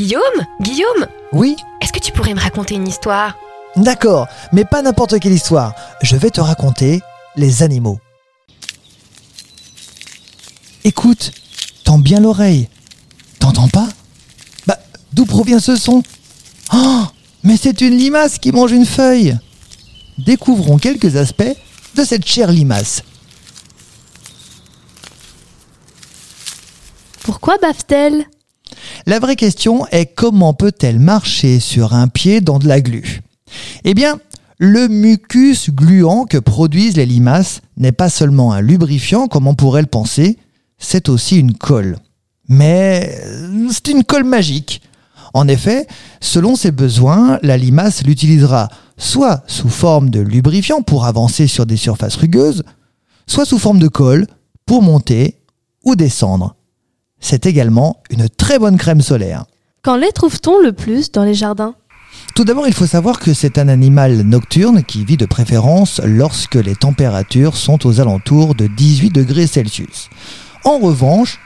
Guillaume Guillaume Oui Est-ce que tu pourrais me raconter une histoire? D'accord, mais pas n'importe quelle histoire. Je vais te raconter les animaux. Écoute, tends bien l'oreille. T'entends pas? Bah, d'où provient ce son? Oh, mais c'est une limace qui mange une feuille. Découvrons quelques aspects de cette chère limace. Pourquoi bave-t-elle? La vraie question est comment peut-elle marcher sur un pied dans de la glu? Eh bien, le mucus gluant que produisent les limaces n'est pas seulement un lubrifiant comme on pourrait le penser, c'est aussi une colle. Mais euh, c'est une colle magique. En effet, selon ses besoins, la limace l'utilisera soit sous forme de lubrifiant pour avancer sur des surfaces rugueuses, soit sous forme de colle pour monter ou descendre. C'est également une très bonne crème solaire. Quand les trouve-t-on le plus dans les jardins? Tout d'abord, il faut savoir que c'est un animal nocturne qui vit de préférence lorsque les températures sont aux alentours de 18 degrés Celsius. En revanche,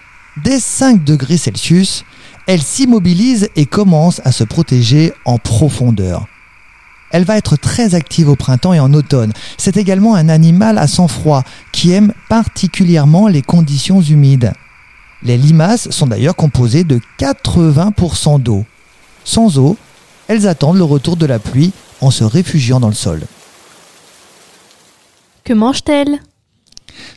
dès 5 degrés Celsius, elle s'immobilise et commence à se protéger en profondeur. Elle va être très active au printemps et en automne. C'est également un animal à sang froid qui aime particulièrement les conditions humides. Les limaces sont d'ailleurs composées de 80% d'eau. Sans eau, elles attendent le retour de la pluie en se réfugiant dans le sol. Que mange-t-elle?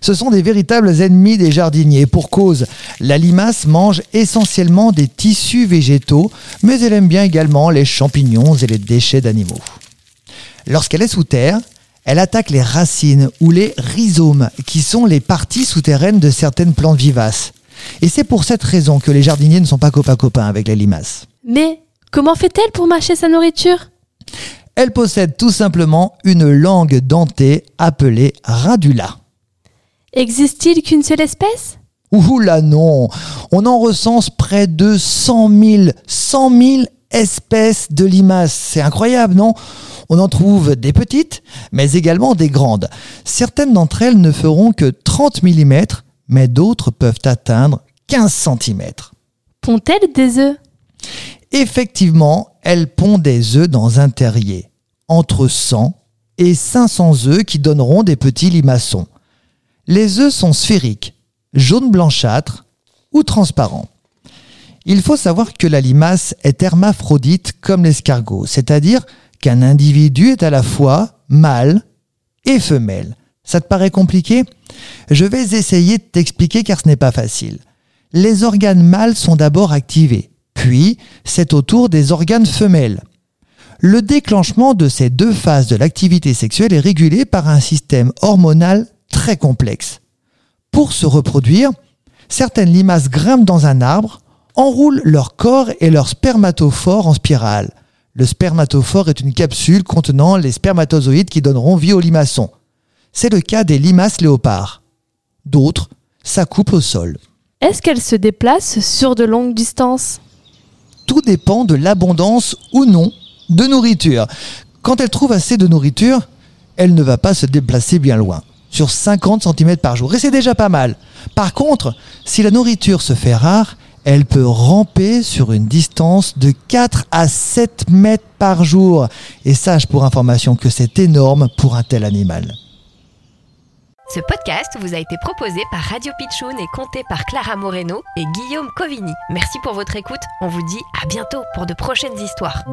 Ce sont des véritables ennemis des jardiniers. Pour cause, la limace mange essentiellement des tissus végétaux, mais elle aime bien également les champignons et les déchets d'animaux. Lorsqu'elle est sous terre, elle attaque les racines ou les rhizomes, qui sont les parties souterraines de certaines plantes vivaces. Et c'est pour cette raison que les jardiniers ne sont pas copains-copains avec les limaces. Mais comment fait-elle pour mâcher sa nourriture? Elle possède tout simplement une langue dentée appelée radula. Existe-t-il qu'une seule espèce? Ouh là non On en recense près de 100 000, 100 000 espèces de limaces. C'est incroyable, non? On en trouve des petites, mais également des grandes. Certaines d'entre elles ne feront que 30 mm, mais d'autres peuvent atteindre 15 cm. Pond-elle des œufs? Effectivement, elles pondent des œufs dans un terrier, entre 100 et 500 œufs qui donneront des petits limaçons. Les œufs sont sphériques, jaune blanchâtre ou transparents. Il faut savoir que la limace est hermaphrodite comme l'escargot, c'est-à-dire qu'un individu est à la fois mâle et femelle. Ça te paraît compliqué? Je vais essayer de t'expliquer car ce n'est pas facile. Les organes mâles sont d'abord activés, puis c'est au tour des organes femelles. Le déclenchement de ces deux phases de l'activité sexuelle est régulé par un système hormonal très complexe. Pour se reproduire, certaines limaces grimpent dans un arbre, enroulent leur corps et leur spermatophore en spirale. Le spermatophore est une capsule contenant les spermatozoïdes qui donneront vie aux limaçons. C'est le cas des limaces léopards. D'autres s'accouplent au sol. Est-ce qu'elle se déplace sur de longues distances? Tout dépend de l'abondance ou non de nourriture. Quand elle trouve assez de nourriture, elle ne va pas se déplacer bien loin, sur 50 cm par jour, et c'est déjà pas mal. Par contre, si la nourriture se fait rare, elle peut ramper sur une distance de 4 à 7 mètres par jour. Et sache pour information que c'est énorme pour un tel animal. Ce podcast vous a été proposé par Radio Pitchoun et compté par Clara Moreno et Guillaume Covini. Merci pour votre écoute. On vous dit à bientôt pour de prochaines histoires.